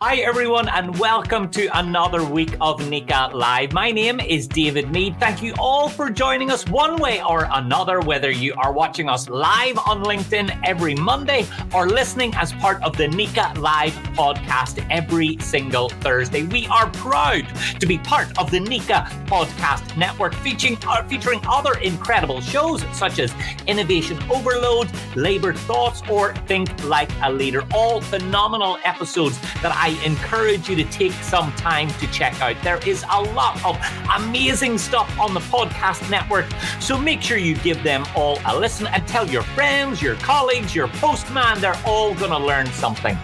Hi, everyone, and welcome to another week of NECA Live. My name is David Mead. Thank you all for joining us one way or another, whether you are watching us live on LinkedIn every Monday or listening as part of the NECA Live podcast every single Thursday. We are proud to be part of the NECA Podcast Network, featuring, uh, featuring other incredible shows such as Innovation Overload, Labor Thoughts, or Think Like a Leader. All phenomenal episodes that I I encourage you to take some time to check out. There is a lot of amazing stuff on the podcast network, so make sure you give them all a listen and tell your friends, your colleagues, your postman. They're all going to learn something.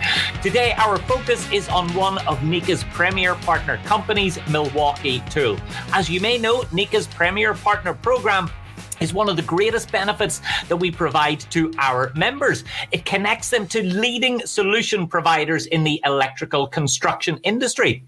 Today, our focus is on one of NECA's premier partner companies, Milwaukee Tool. As you may know, NECA's premier partner program is one of the greatest benefits that we provide to our members. It connects them to leading solution providers in the electrical construction industry.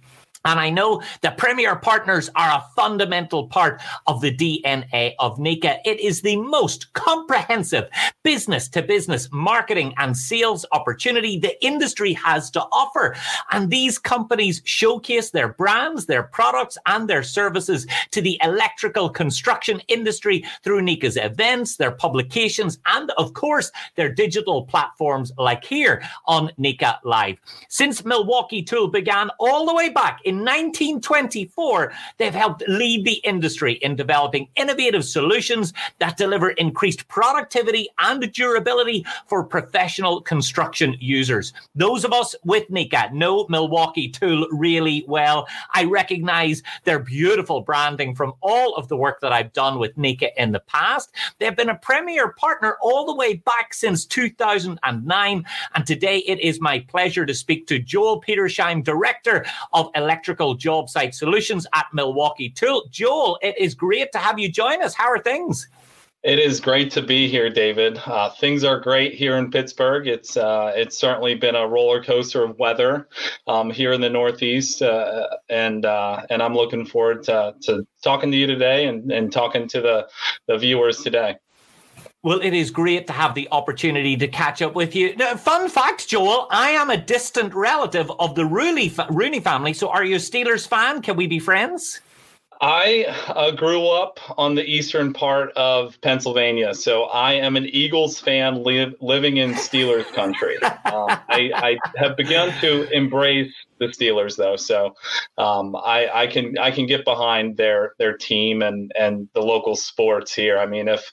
And I know that Premier Partners are a fundamental part of the DNA of NECA. It is the most comprehensive business to business marketing and sales opportunity the industry has to offer. And these companies showcase their brands, their products, and their services to the electrical construction industry through NECA's events, their publications, and of course, their digital platforms like here on NECA Live. Since Milwaukee Tool began all the way back in 1924, they've helped lead the industry in developing innovative solutions that deliver increased productivity and durability for professional construction users. Those of us with NECA know Milwaukee Tool really well. I recognize their beautiful branding from all of the work that I've done with NECA in the past. They've been a premier partner all the way back since 2009. And today it is my pleasure to speak to Joel Petersheim, Director of Electric electrical job site solutions at Milwaukee Tool. Joel, it is great to have you join us. How are things? It is great to be here, David. Uh, things are great here in Pittsburgh. It's uh, it's certainly been a roller coaster of weather um, here in the Northeast, uh, and uh, and I'm looking forward to, to talking to you today and, and talking to the, the viewers today. Well, it is great to have the opportunity to catch up with you. Now, fun fact, Joel, I am a distant relative of the Rooney, Rooney family. So, are you a Steelers fan? Can we be friends? I uh, grew up on the eastern part of Pennsylvania, so I am an Eagles fan live, living in Steelers country. Um, I, I, have begun to embrace the Steelers though, so um, I, I, can I can get behind their their team and and the local sports here. I mean, if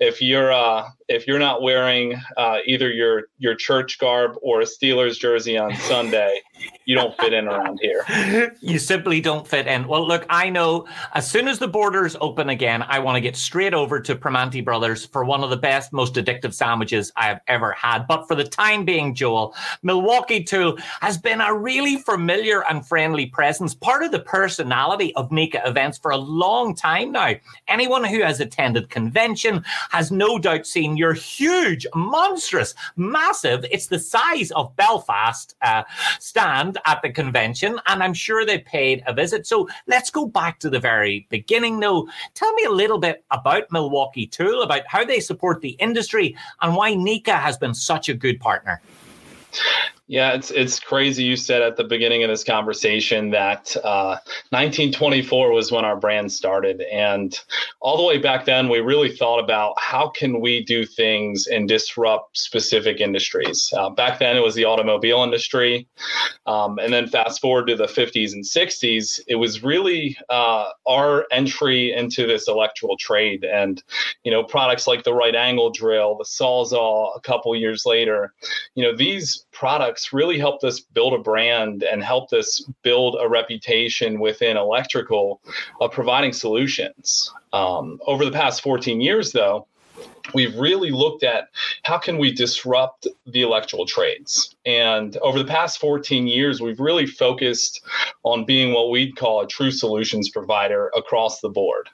if you're uh, if you're not wearing uh, either your your church garb or a Steelers jersey on Sunday, you don't fit in around here. You simply don't fit in. Well, look, I know as soon as the borders open again, I want to get straight over to Primanti Brothers for one of the best, most addictive sandwiches I have ever had. But for the time being, Joel, Milwaukee Tool has been a really familiar and friendly presence, part of the personality of NECA events for a long time now. Anyone who has attended convention has no doubt seen your huge, monstrous, massive, it's the size of Belfast uh, stand at the convention. And I'm sure they paid a visit. So let's go back to the very beginning though. Tell me a little bit about Milwaukee Tool, about how they support the industry and why NECA has been such a good partner. Yeah, it's it's crazy. You said at the beginning of this conversation that uh, 1924 was when our brand started, and all the way back then, we really thought about how can we do things and disrupt specific industries. Uh, back then, it was the automobile industry, um, and then fast forward to the 50s and 60s, it was really uh, our entry into this electrical trade, and you know products like the right angle drill, the sawzall. A couple years later, you know these products really helped us build a brand and helped us build a reputation within electrical of providing solutions. Um, over the past 14 years, though, we've really looked at how can we disrupt the electrical trades and over the past 14 years we've really focused on being what we'd call a true solutions provider across the board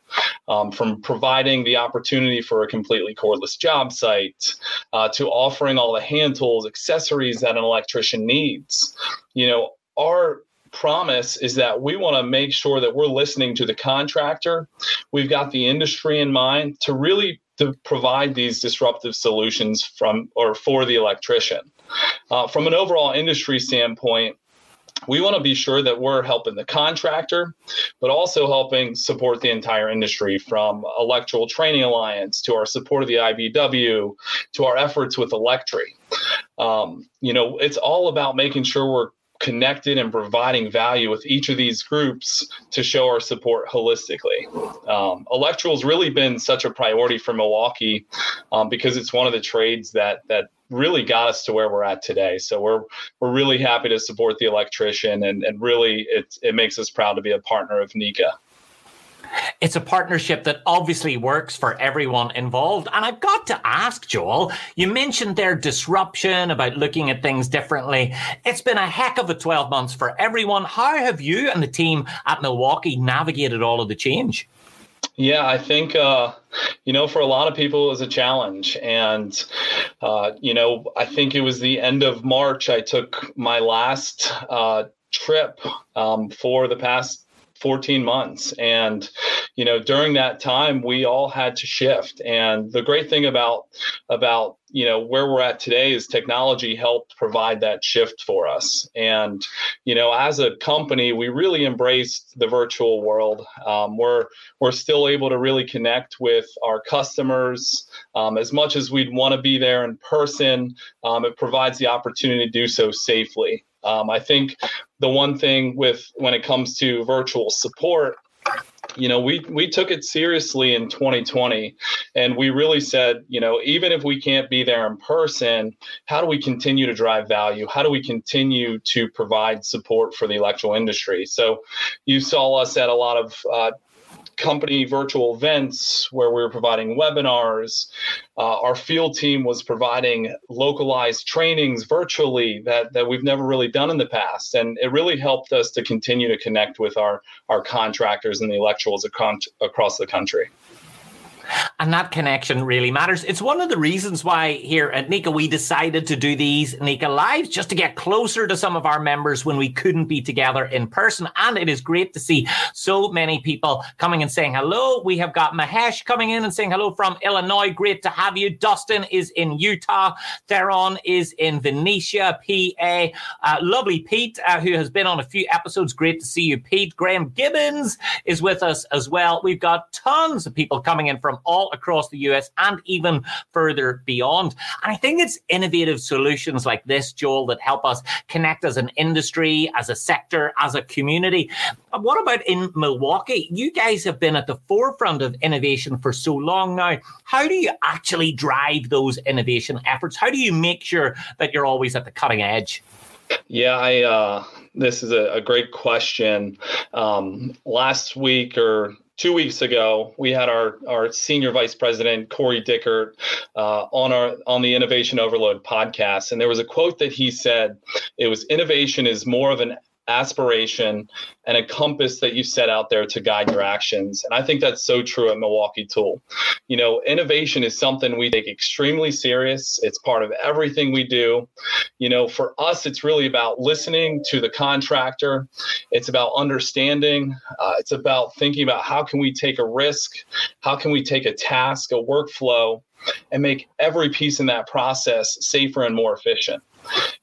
um, from providing the opportunity for a completely cordless job site uh, to offering all the hand tools accessories that an electrician needs you know our promise is that we want to make sure that we're listening to the contractor. We've got the industry in mind to really to provide these disruptive solutions from or for the electrician. Uh, from an overall industry standpoint, we want to be sure that we're helping the contractor, but also helping support the entire industry from Electrical Training Alliance to our support of the IBEW to our efforts with Electri. Um, you know, it's all about making sure we're connected and providing value with each of these groups to show our support holistically. Um, really been such a priority for Milwaukee um, because it's one of the trades that that really got us to where we're at today. So we're we're really happy to support the electrician, and and really it it makes us proud to be a partner of NECA. It's a partnership that obviously works for everyone involved. And I've got to ask, Joel, you mentioned their disruption about looking at things differently. It's been a heck of a 12 months for everyone. How have you and the team at Milwaukee navigated all of the change? Yeah, I think uh, you know for a lot of people it was a challenge, and uh, you know I think it was the end of March. I took my last uh, trip um, for the past 14 months. And you know during that time we all had to shift. And the great thing about about you know where we're at today is technology helped provide that shift for us. And you know as a company we really embraced the virtual world. Um, we're we're still able to really connect with our customers um, as much as we'd want to be there in person um, it provides the opportunity to do so safely um, I think the one thing with when it comes to virtual support you know we we took it seriously in 2020 and we really said you know even if we can't be there in person how do we continue to drive value? How do we continue to provide support for the electrical industry? So you saw us at a lot of uh, company virtual events where we were providing webinars. Uh, our field team was providing localized trainings virtually that, that we've never really done in the past. And it really helped us to continue to connect with our, our contractors and the electricals across the country. And that connection really matters. It's one of the reasons why here at NECA we decided to do these NECA Lives just to get closer to some of our members when we couldn't be together in person. And it is great to see so many people coming and saying hello. We have got Mahesh coming in and saying hello from Illinois. Great to have you. Dustin is in Utah. Theron is in Venetia, PA. Uh, lovely Pete, uh, who has been on a few episodes. Great to see you, Pete. Graham Gibbons is with us as well. We've got tons of people coming in from all across the US and even further beyond. And I think it's innovative solutions like this, Joel, that help us connect as an industry, as a sector, as a community. What about in Milwaukee? You guys have been at the forefront of innovation for so long now. How do you actually drive those innovation efforts? How do you make sure that you're always at the cutting edge? Yeah, I uh, this is a, a great question. Um, last week or two weeks ago, we had our, our senior vice president, Corey Dickert, uh, on our on the Innovation Overload podcast. And there was a quote that he said, it was innovation is more of an aspiration and a compass that you set out there to guide your actions. And I think that's so true at Milwaukee Tool. You know, innovation is something we take extremely serious. It's part of everything we do. You know, for us, it's really about listening to the contractor. It's about understanding. Uh, it's about thinking about how can we take a risk? How can we take a task, a workflow, and make every piece in that process safer and more efficient?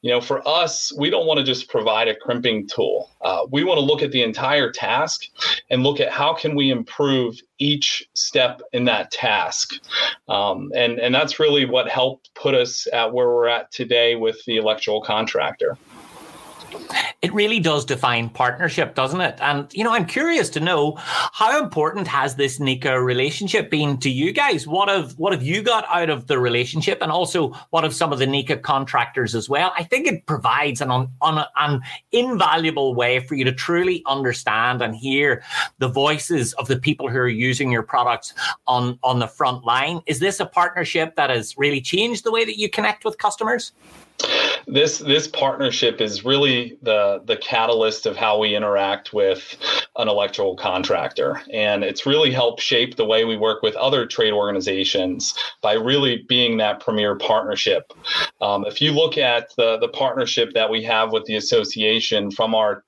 You know, for us, we don't want to just provide a crimping tool. Uh, we want to look at the entire task and look at how can we improve each step in that task. Um, and, and that's really what helped put us at where we're at today with the electrical contractor. It really does define partnership, doesn't it? And, you know, I'm curious to know how important has this NECA relationship been to you guys? What have, what have you got out of the relationship? And also, what have some of the NECA contractors as well? I think it provides an, an, an invaluable way for you to truly understand and hear the voices of the people who are using your products on, on the front line. Is this a partnership that has really changed the way that you connect with customers? This this partnership is really the the catalyst of how we interact with an electrical contractor and it's really helped shape the way we work with other trade organizations by really being that premier partnership um, if you look at the the partnership that we have with the association from our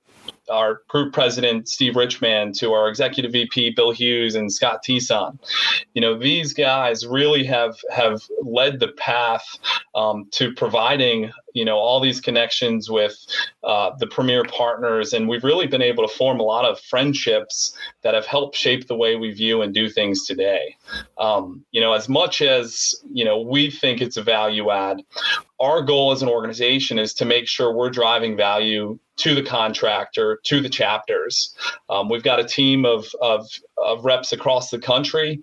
our group president Steve Richman to our executive VP Bill Hughes and Scott Tison. You know, these guys really have have led the path um, to providing you know all these connections with uh, the premier partners, and we've really been able to form a lot of friendships that have helped shape the way we view and do things today. Um, you know, as much as you know we think it's a value add, our goal as an organization is to make sure we're driving value to the contractor, to the chapters. Um, we've got a team of, of, of reps across the country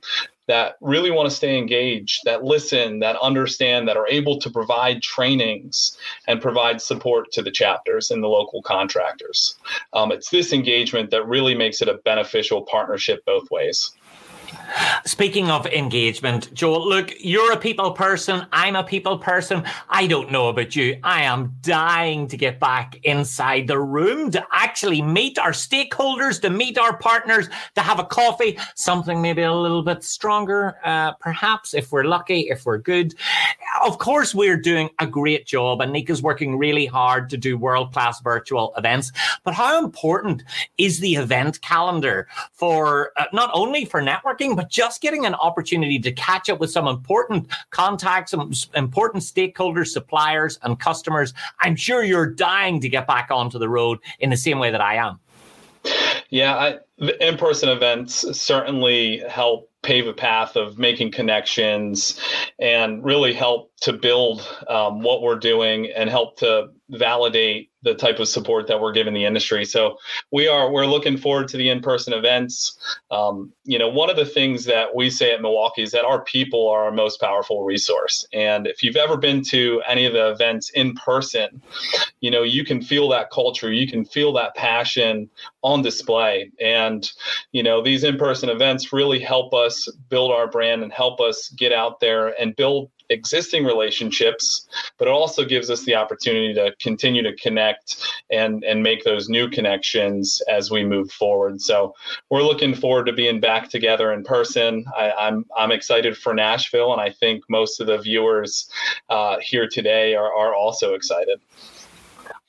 that really want to stay engaged, that listen, that understand, that are able to provide trainings and provide support to the chapters and the local contractors. Um, it's this engagement that really makes it a beneficial partnership both ways. Speaking of engagement, Joel, look, you're a people person. I'm a people person. I don't know about you. I am dying to get back inside the room to actually meet our stakeholders, to meet our partners, to have a coffee, something maybe a little bit stronger, uh, perhaps if we're lucky, if we're good. Of course, we're doing a great job, and NECA's working really hard to do world class virtual events. But how important is the event calendar for uh, not only for networking, but just getting an opportunity to catch up with some important contacts, some important stakeholders, suppliers, and customers. I'm sure you're dying to get back onto the road in the same way that I am. Yeah, I, in-person events certainly help pave a path of making connections and really help to build um, what we're doing and help to validate the type of support that we're giving the industry. So we are we're looking forward to the in-person events. Um, you know, one of the things that we say at Milwaukee is that our people are our most powerful resource. And if you've ever been to any of the events in person, you know, you can feel that culture, you can feel that passion on display. And you know, these in-person events really help us build our brand and help us get out there and build existing relationships, but it also gives us the opportunity to continue to connect and and make those new connections as we move forward. So we're looking forward to being back together in person. I, am I'm, I'm excited for Nashville, and I think most of the viewers uh, here today are are also excited.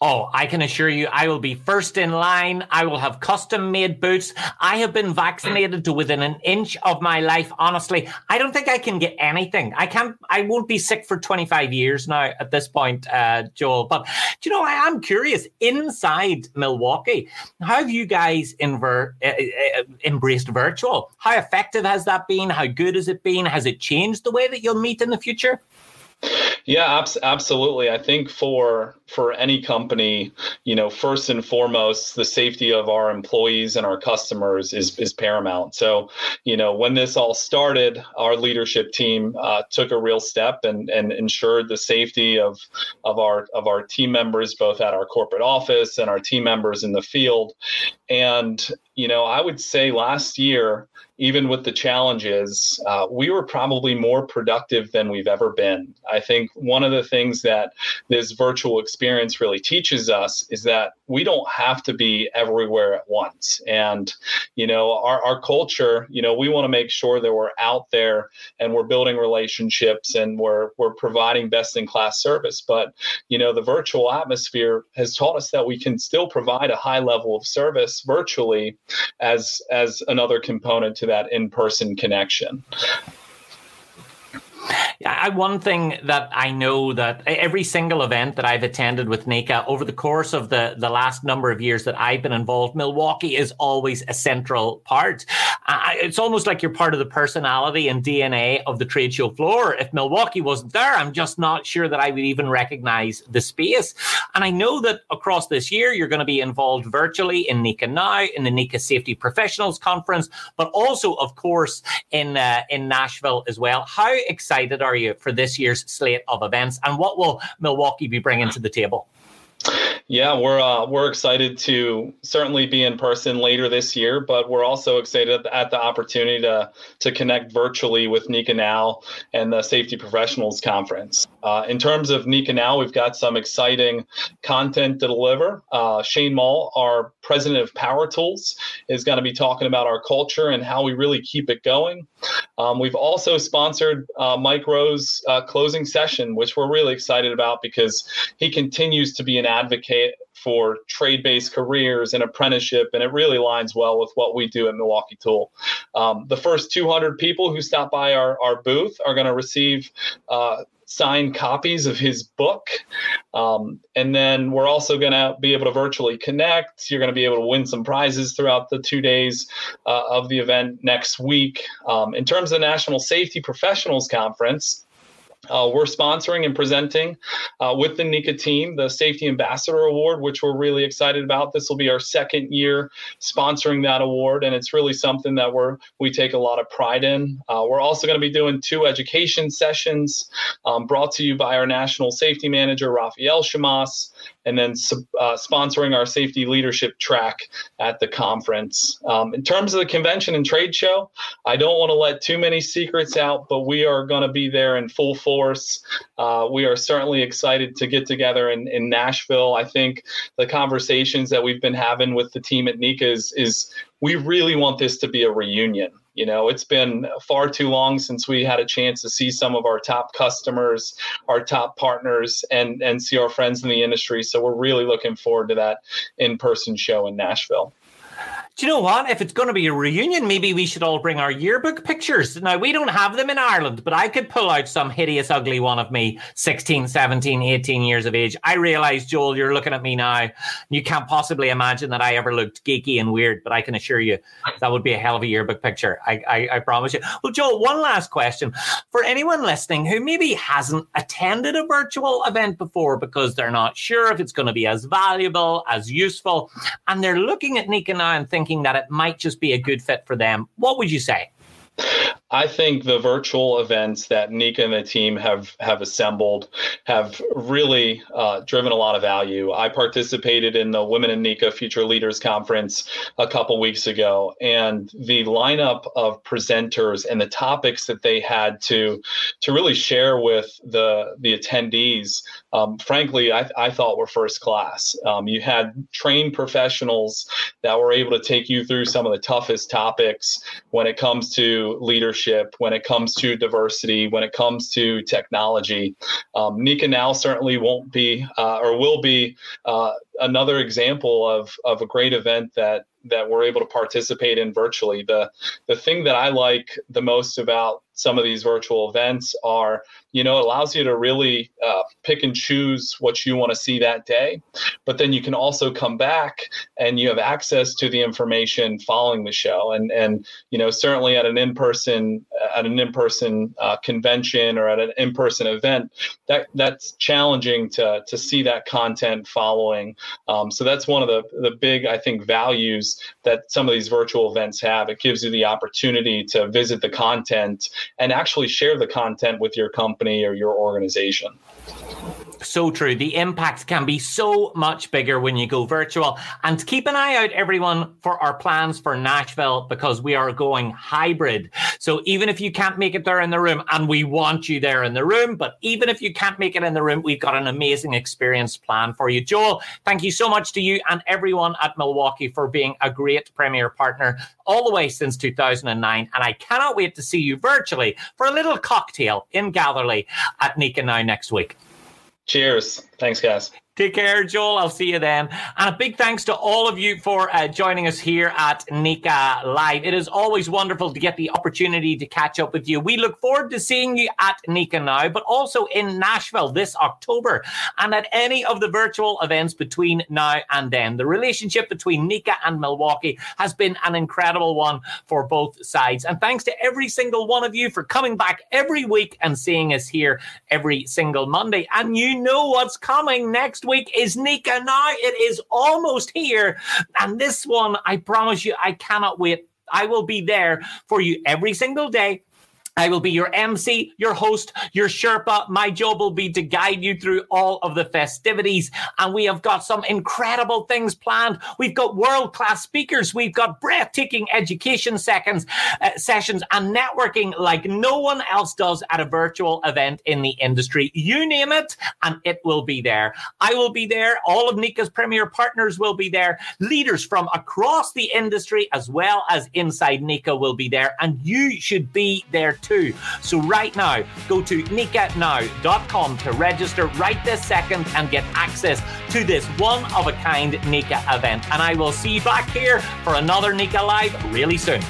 Oh, I can assure you, I will be first in line. I will have custom made boots. I have been vaccinated to within an inch of my life. Honestly, I don't think I can get anything. I can't, I won't be sick for 25 years now at this point, uh, Joel. But do you know, I am curious inside Milwaukee, how have you guys inver- uh, uh, embraced virtual? How effective has that been? How good has it been? Has it changed the way that you'll meet in the future? Yeah, absolutely. I think for for any company, you know, first and foremost, the safety of our employees and our customers is is paramount. So, you know, when this all started, our leadership team uh, took a real step and and ensured the safety of of our of our team members, both at our corporate office and our team members in the field. And you know, I would say last year even with the challenges, uh, we were probably more productive than we've ever been. I think one of the things that this virtual experience really teaches us is that we don't have to be everywhere at once. And, you know, our, our culture, you know, we want to make sure that we're out there and we're building relationships and we're, we're providing best in class service. But, you know, the virtual atmosphere has taught us that we can still provide a high level of service virtually as, as another component to that in-person connection. I, one thing that I know that every single event that I've attended with NECA over the course of the, the last number of years that I've been involved, Milwaukee is always a central part. Uh, it's almost like you're part of the personality and DNA of the trade show floor. If Milwaukee wasn't there, I'm just not sure that I would even recognize the space. And I know that across this year, you're going to be involved virtually in NECA Now, in the NECA Safety Professionals Conference, but also, of course, in uh, in Nashville as well. How excited are you for this year's slate of events, and what will Milwaukee be bringing to the table? Yeah, we're uh, we're excited to certainly be in person later this year, but we're also excited at the opportunity to to connect virtually with NECA Now and the Safety Professionals Conference. Uh, in terms of NECA Now, we've got some exciting content to deliver. Uh, Shane Mall, our president of Power Tools, is going to be talking about our culture and how we really keep it going. Um, we've also sponsored uh, Mike Rowe's uh, closing session, which we're really excited about because he continues to be an advocate for trade based careers and apprenticeship, and it really aligns well with what we do at Milwaukee Tool. Um, the first 200 people who stop by our, our booth are going to receive uh, signed copies of his book. Um, and then we're also going to be able to virtually connect. You're going to be able to win some prizes throughout the two days uh, of the event next week. Um, in terms of the National Safety Professionals Conference, uh, we're sponsoring and presenting uh, with the NECA team the Safety Ambassador Award, which we're really excited about. This will be our second year sponsoring that award, and it's really something that we're we take a lot of pride in. Uh, we're also going to be doing two education sessions um, brought to you by our National Safety Manager Raphael Shamas and then uh, sponsoring our safety leadership track at the conference. Um, in terms of the convention and trade show, I don't want to let too many secrets out, but we are going to be there in full force. Uh, we are certainly excited to get together in, in Nashville. I think the conversations that we've been having with the team at NECA is, is we really want this to be a reunion. You know, it's been far too long since we had a chance to see some of our top customers, our top partners, and and see our friends in the industry. So we're really looking forward to that in-person show in Nashville. You know what? If it's going to be a reunion, maybe we should all bring our yearbook pictures. Now, we don't have them in Ireland, but I could pull out some hideous, ugly one of me, 16, 17, 18 years of age. I realize, Joel, you're looking at me now. You can't possibly imagine that I ever looked geeky and weird, but I can assure you that would be a hell of a yearbook picture. I, I, I promise you. Well, Joel, one last question. For anyone listening who maybe hasn't attended a virtual event before because they're not sure if it's going to be as valuable, as useful, and they're looking at NECA now and thinking, thinking that it might just be a good fit for them, what would you say? I think the virtual events that NECA and the team have have assembled have really uh, driven a lot of value. I participated in the Women in NECA Future Leaders Conference a couple weeks ago, and the lineup of presenters and the topics that they had to to really share with the the attendees, um, frankly, I, I thought were first class. Um, you had trained professionals that were able to take you through some of the toughest topics when it comes to leadership leadership, when it comes to diversity, when it comes to technology. Um, NECA now certainly won't be uh, or will be uh, another example of, of a great event that that we're able to participate in virtually. The the thing that I like the most about some of these virtual events are, you know, it allows you to really uh, pick and choose what you want to see that day. But then you can also come back and you have access to the information following the show. And and you know, certainly at an in-person at an in-person uh, convention or at an in-person event, that that's challenging to to see that content following. Um, so that's one of the the big I think values that some of these virtual events have. It gives you the opportunity to visit the content and actually share the content with your company or your organization. So true. The impact can be so much bigger when you go virtual. And keep an eye out, everyone, for our plans for Nashville because we are going hybrid. So even if you can't make it there in the room, and we want you there in the room, but even if you can't make it in the room, we've got an amazing experience plan for you. Joel, thank you so much to you and everyone at Milwaukee for being a great premier partner all the way since 2009. And I cannot wait to see you virtually for a little cocktail in Gatherly at NECA Now next week. Cheers. Thanks, guys. Take care, Joel. I'll see you then. And a big thanks to all of you for uh, joining us here at NECA Live. It is always wonderful to get the opportunity to catch up with you. We look forward to seeing you at NECA now, but also in Nashville this October and at any of the virtual events between now and then. The relationship between NECA and Milwaukee has been an incredible one for both sides. And thanks to every single one of you for coming back every week and seeing us here every single Monday. And you know what's coming next week is NECA now. It is almost here. And this one, I promise you, I cannot wait. I will be there for you every single day I will be your MC, your host, your Sherpa. My job will be to guide you through all of the festivities. And we have got some incredible things planned. We've got world class speakers. We've got breathtaking education seconds, uh, sessions and networking like no one else does at a virtual event in the industry. You name it, and it will be there. I will be there. All of NECA's premier partners will be there. Leaders from across the industry, as well as inside NECA, will be there. And you should be there too. So right now, go to necanow.com to register right this second and get access to this one of a kind NECA event. And I will see you back here for another NECA Live really soon.